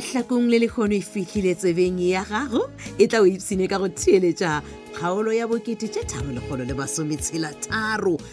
mahlakong le lekgono e fihlile tsebeng ya gago e tla o ipshine ka go theeletša kgaolo ya bokete tše tharo lekgolo le masometshela tharo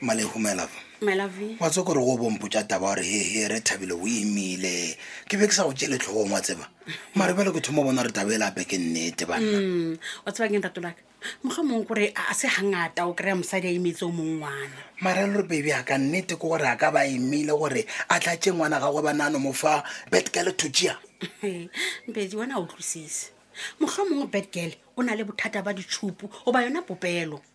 malehu my love my love wa tsoko re go bompo tša taba gore hehe re thabile o imile ke be ke sa go tšele tlhogong wa tseba mare bjale ke thoma bona re taba e lape ke nnete banna Mm, wa tseba keng tatolaka moga mongwe kore a a se gangata o kry-a mosadi a imetse o mongwana mare le re baby a ka nnete ke gore a ka ba imile gore a tlatše ngwana gagwe ba nano mo fa betkele thojia mpedi wena a utlwisise moga mongwe bad girl o na le bothata ba ditšhupo goba yona popelo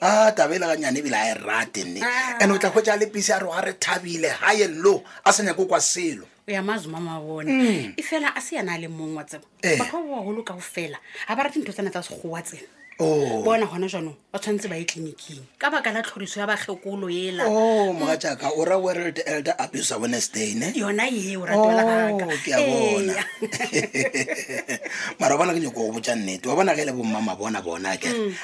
a ah, tabele ga nyane ebile a e rate nne ah. and o tla kgwetsa le pise a re wa re thabile ga ye lo a se nyako kwa selo o ya mazo ma ma bone mm. e fela a se yana a le mong wa tsebo eh. batho ba ba bagolo ka go fela ga ba rate ntho tsena tsa segowa tsena oh. bona gona jaanong ba tshwanetse ba ye tleliniking ka baka la tlhoriso ya bakgekolo ela oh, moga jaaka o ra world elder abuse wednesday ne yona ye o ratelaka oh, ke a bona mara o bona ke nyoko go botsa nnete wa bona ge e le bomma mabona bona ke mm.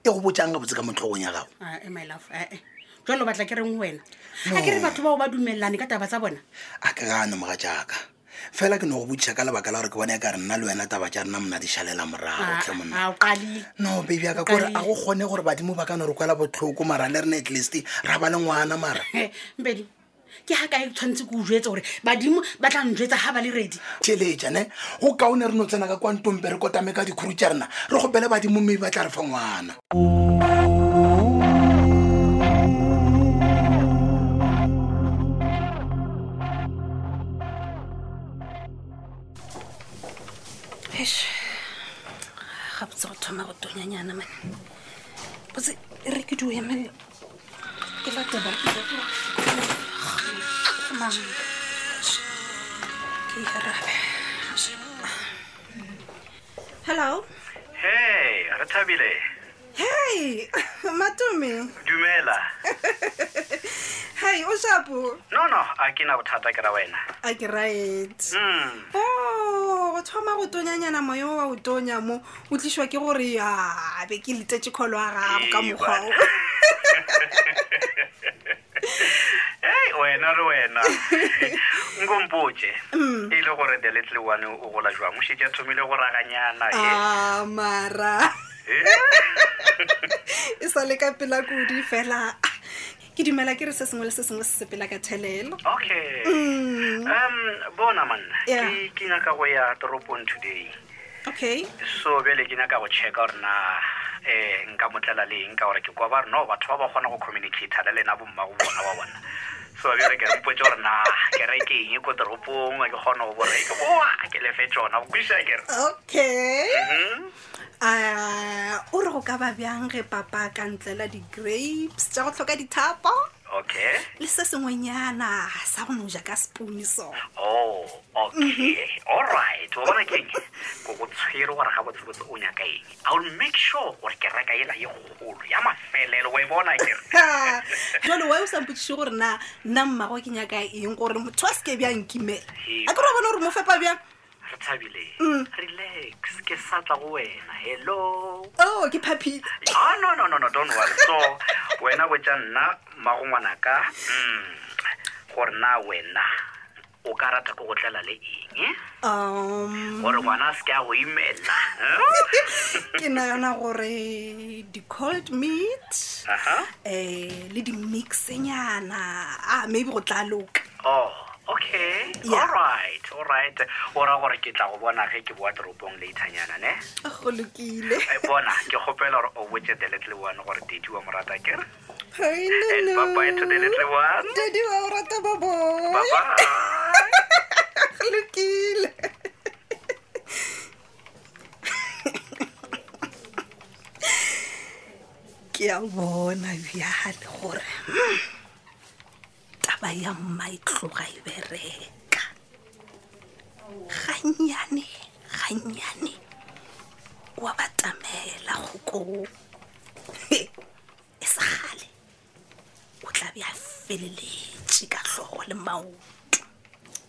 e go botšang gabotse ka motlhogong ya gago Ah, eh, my love eh, eh. jalo batla ke reng wena a ke re batho bao ba dumelelane ka taba tsa bona a ke gane moga jaaka fela ke no go botšiša ka lebaka la gore ke bone ka re nna le wena taba tša rena mona di šalela morago Ah, tlhe monna ah, o qalile no baby aka kore a go kgone gore badimo ba ka no re kwela botlhoko mara le rena at least ra ba le ngwana mara mpedi ke ga kae tshwanetse ke o jetse gore badimo ba tla njwetsa ga ba le redi theletša ne go kaone re no tsena ka kwa ntompe re kotame ka dikguru tša rena re gopele badimo mme ba tla re fa ngwana ga botse go thoma go tonyanyana mane botse e re ke di o emelela hello hey re thabile hey matume dumela hey o shapo no no a ke na bothata ke ra wena a ke right mm. oh go thoma go tonyanyana moyo wa o tonya mo o tlišwa ke gore ya be ke letetse kholo a gago ka mokgwa o ei wena le wena nkompotse mm. e le gore the little one o gola jwang o šetse thomile go raganyana ah, mara eh? e sa le ka pela kudi fela ke dumela ke re se sengwe le se sengwe se sepela ka thelelo okay mm. um bona manna yeah. ke nyaka go ya toropong today okay so bjale ke nyaka go checka gore na um nka motlela le eng ka gore ke kwa ba re no batho ba ba kgona go communicata le lena bomma go bona ba bona so bjale ke mpotse gore na ke reke eng ko toropong ke kgona go boreke boa ke lefe tsona o kwisa kere okay mm -hmm. Ah, o re go ka ba bjang ge papa ka ntlela di-grapes tša go tlhoka dithapo okay le se sengwenyana sa go noja ka spoone so oh okay all right wa bona keng ko go tshwere gore ga botsebotse o nyaka eng i will make sure gore ke reka ela ye kgolo ya mafelelo wa e bona kere Ha, jalo wa o sa mpotsiše gore na nna mmago ke nyaka eng gore motho a seke bjang kimela a ke re wa bona gore mo fepa bjang re thabile mm. relax ke sa tla go wena hello oh ke phapile ah, no no no no don't worry so wena botša nna mmago ngwanaka mm, gore na wena o ka rata ko go tlela le eng um. gore ngwana a se ke a go imela ke nagana gore di-cold meat um le di-mixenyana a ah, maybe go tla loka oh okay yeah. all right all right o ra gore ke tla go bona ge ke boa toropong leithanyana ne ah, go lokile eh, bona ke gopela gore o botse the little one gore dadi wa morata kere and bye bye to the little one dadi wa o rata babo bye bye lokile ke a bona bjale gore hmm. taba ya mmaitloga e bereka gannyane gannyane wa batamela go koo e se gale o tla be a feleletše ka tlhogo le maoto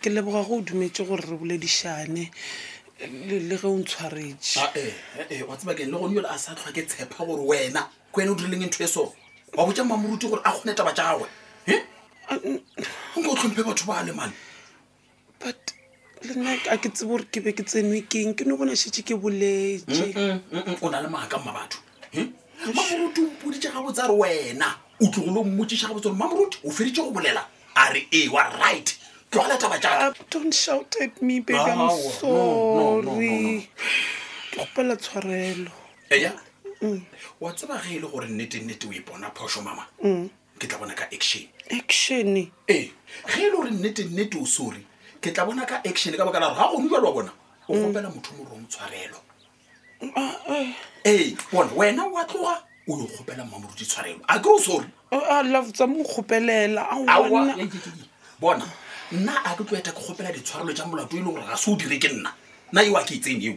ke leboga go o dumetse gore re boledišane le le ge o ntshwaretše Ah, eh, eh, eh, wa tseba keng le gone yole a sa tlhwa ke tshepa gore wena ke wena o dirileng ntho e so wa botsa mamoruti gore a kgone taba tša gagwe e nka o tlhomphe batho ba le mane but le nna a ke tsebo gore ke be ke tsenwe keng ke no bona šetse ke boletse Mm-mm, o na le maaka mma batho Hm? mamoruti o mpoditše ga botsa re wena o tlogolo mmotšiša ga botsa gore mamoruti o feditše go bolela a re ee wa right tlogela taba jaaka Up, don't shout at me baby i'm Aowa, no, no, no, no, no. sorry ke kgopela tshwarelo eya wa tseba ge e le gore nnete nnete o e bona phošo mama Mm. ke tla bona ka action action ee ge e le gore nnete nnete o sore ke tla bona ka action ka baka la gore ga gone jalo wa bona o mm. gopela motho mo rong tshwarelo ah, eh. ee bona wena wa tloga o yo kgopela mmamoruti tshwarelo a ke o sore oh, a love tsa mo kgopelela bona nna a ke tlo eta ke kgopela ditshwarelo tša molato e le gore ga se o dire ke nna nna eo a ke itseng eo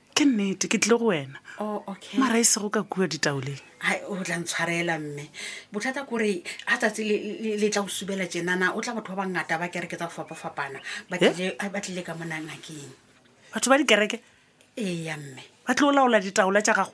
ke nnete ke tlile go wena Oh, okay. mara e sego ka kua ditaoleng Hai, o tla ntshwarela mme bothata kore ga tsatsi le- le le tla o subela tsenana o tla batho ba bangata ba kereke tsa go fapa-fapana ba Eh? tlile- a- ba tlile ka monangakeng batho ba dikereke eya mme ba tlo laola ditaola tša gago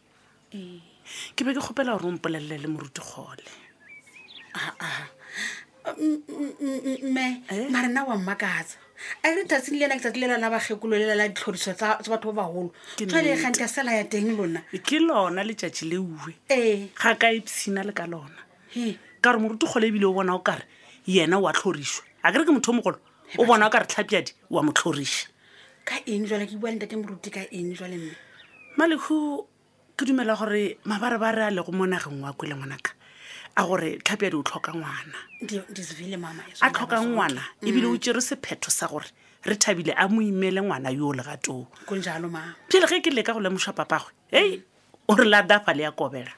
ee ke be ke kgopela gore o mpolelele le moruti kgole aa ah, ah. mme eh? mare na wa mmakatsa a re tsatsing le ena ke tsatsi lela la bakgekolo lela la ditlhoriso tsa batho ba bagolo tswale gane ka sela ya teng lona ke lona letšatši le uwe ee ga ka epsina le ka lona ka gore moruti kgole ebile o bona o kare yena wa tlhorišwa a kere ke motho o mogolo o bona o ka re tlhapjadi wa mo tlhoriša ka eng jale ke bua le ntate moruti ka eng jale mme malekhu ke dumela gore mabarebare a lego mo nageng wa kwele ngwanaka a gore tlhapjadi o tlhoka ngwana Ndi- ndizivile mama a tlhokang ngwana ebile o tšere sephetho sa gore re thabile a mo imele ngwana yo o legatong kunjalo mama pele ge ke leka go lemoša papagwe ei o re la dafa le ya kobela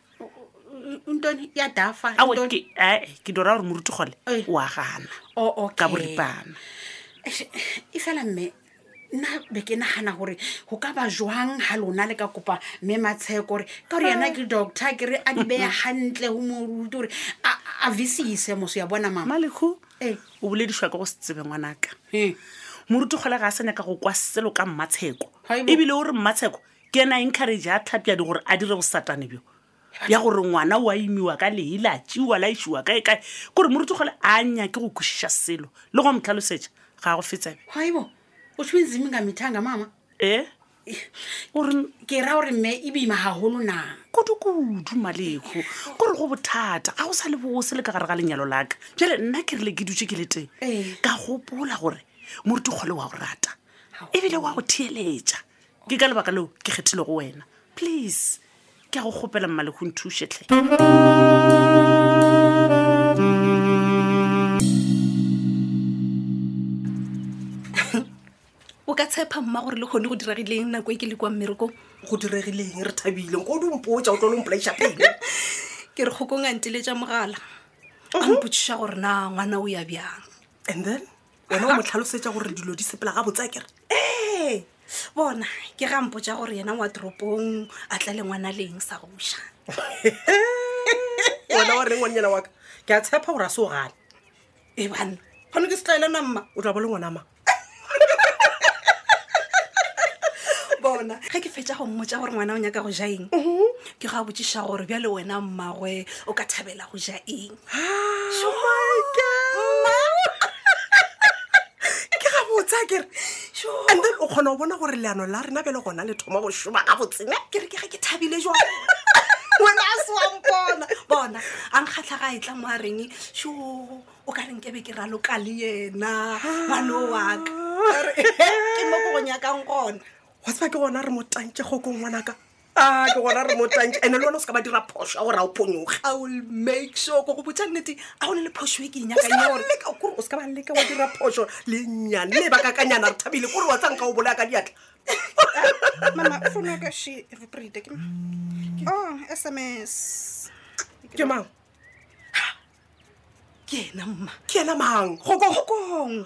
ntoni ya dafa Aowa, ntoni? ke- ae, ke dora gore moruti kgole Eh. wa gana Oh, okay. ka boripana Eish, e fela mme nna be ke nagana gore go ka ba jwang ga lona le ka kopa mme matsheko gore ka gore yana ke doctor ke re a di beye gantle go moruti gore a- a- a visise moso ya bona mama malekhu Eh. o boledišwa ke go se tsebe ngwanaka Eh, moruti kgole ga a sa nyaka go kwa selo ka mmatsheko Haibo. ebile o re mmatsheko ke ena encourage a tlhapjadi gore a dire bosatane bjo ya gore ngwana wa imiwa ka lee la tšiwa la išiwa kae kae kore morutigole a nyake go kwešiša selo le go motlhalosetša ga go fetsebe haibo o tshwe nzimi ka mithanga mama e gore ke ra gore mme e boima gagolo na kudu-kudu maleko kore go bothata ga go sa le bose le ka gare ga lenyalo laka jale nna ke rile ke dutse ke le teng Ee. ka gopola gore morutigole wa go rata ebile wa go theeletša ke ka lebaka leo ke kgethile go wena please ke ya go kgopela mmale go nthušetlhe o ka tshepa mma gore le kgone go diragileng nako e ke le kwa mmerekong go diregileng re thabileng ko dimpotsa o tlo lo mpolaiša peng ke re kgokong a nteletša mogala a mpotšiša gore na ngwana o ya bjang and then wena o mo tlhalosetša gore dilo di sepela ga botsekere ee bona ke ga mpotsa gore yena wa toropong a tla le ngwana leng sa goša wena wa reng wanyana waka ke a tshepa gore a se o gane e banna gone ke setlaele na mma o tla bo le ngwana ma bona ge ke fetsa go mmotsa gore ngwana o nyaka go ja eng ke ga botsiša gore bja le wena mmagwe o ka thabela go ja eng and then o kgona go bona gore leano la rena bele gona le thoma go šoma ga botsene ke re ke ge ke thabile jwa wena a se wampona bona a nkgatlha ga e tla mo a reng so o ka reng ke be ke raloka le yena ngwane o waka ke mo ko go nyakang gona wa tseba ke gona re motantše kgokong ngwanaka a ke gona re motantše ande le one o se ka ba dira phoso ya gore a o phonyoge i will make sure ko go botsa nnete a one le phoso e ke nyakanyakore o se ka ba leka wa dira phoso le nyane le ba kakanyana re thabile kore wa tsang ka o bolaya ka diatla sms ke mang ke ena mma ke ena mang gokong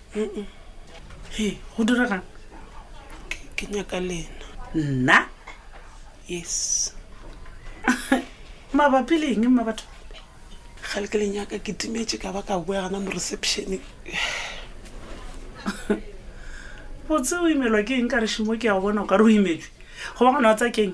he go diregang ke nyaka lena nna yes mabapi le eng mma batho ga le ke le nyaka ke timetse ka ba ka boya gana mo receptioneng botse o imelwa ke eng ka re šimo ke ya go bona o ka re o imetswe go ba gona wa tsa keng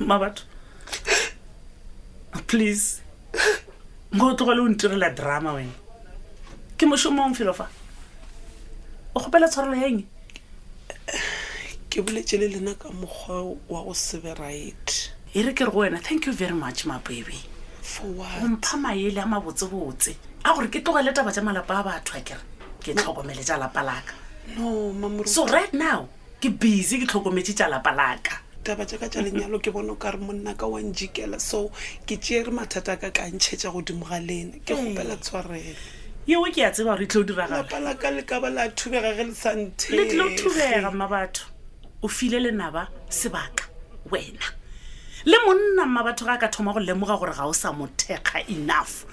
mma batho please nka o tlogele o ntirela drama wena ke mošomong felo fa o kgopela tshwarelo ya eng ke boletse le lena ka mokgwa wa go sebe right e re ke re go wena thank you very much mabebe gompha maele a mabotsebotse a gore ke tlogele taba ja malapa a batho a kere ke tlhokomele ja lapa laka so right now ke busy ke tlhokometse ja lapa laka taba ja ka ja lenyalo ke bone o ka re monna ka wang jikela so ke tšere mathata a ka ka ntšhetša godimo ga lena ke gopela tshwarela yeo ke ya tseba gore e tlo diragala lapa la ka le ka ba la thubega ge le sa nthe le tlilo thubega mma batho o file lenaba sebaka wena le monna mma batho ga a ka thoma go lemoga gore ga o sa mo thekga enough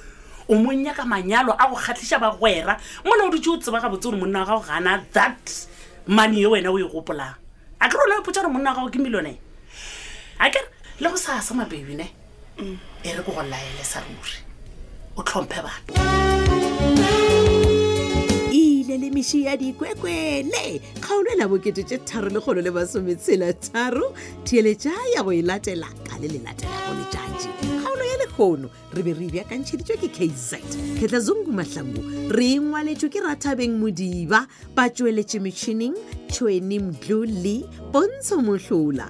o monnya ka manyalo a go kgatlhiša bagwera mola o dutse o tseba gabotse gore monna wa gago gana that mane ye wena o e gopolang a ke rona e potsa gore monna wa gago ke millionee a kere le go sa sa mabebine e re ko go laele sa ruri o tlhomphe batho ile le meši ya dikwekwele kgaolo e la bokete tše tharo le kgolo le masometshela tharo theeletša ya go e latela ka le le latelago letšatši kgaolo ya lekgono re be re bjakantšheditšwe ke kz kgetla zongu mahlangu re e ngwaletšwe ke rathabeng modiba ba tšweletše metšhineng tšhweni mdluli pontsho mohlola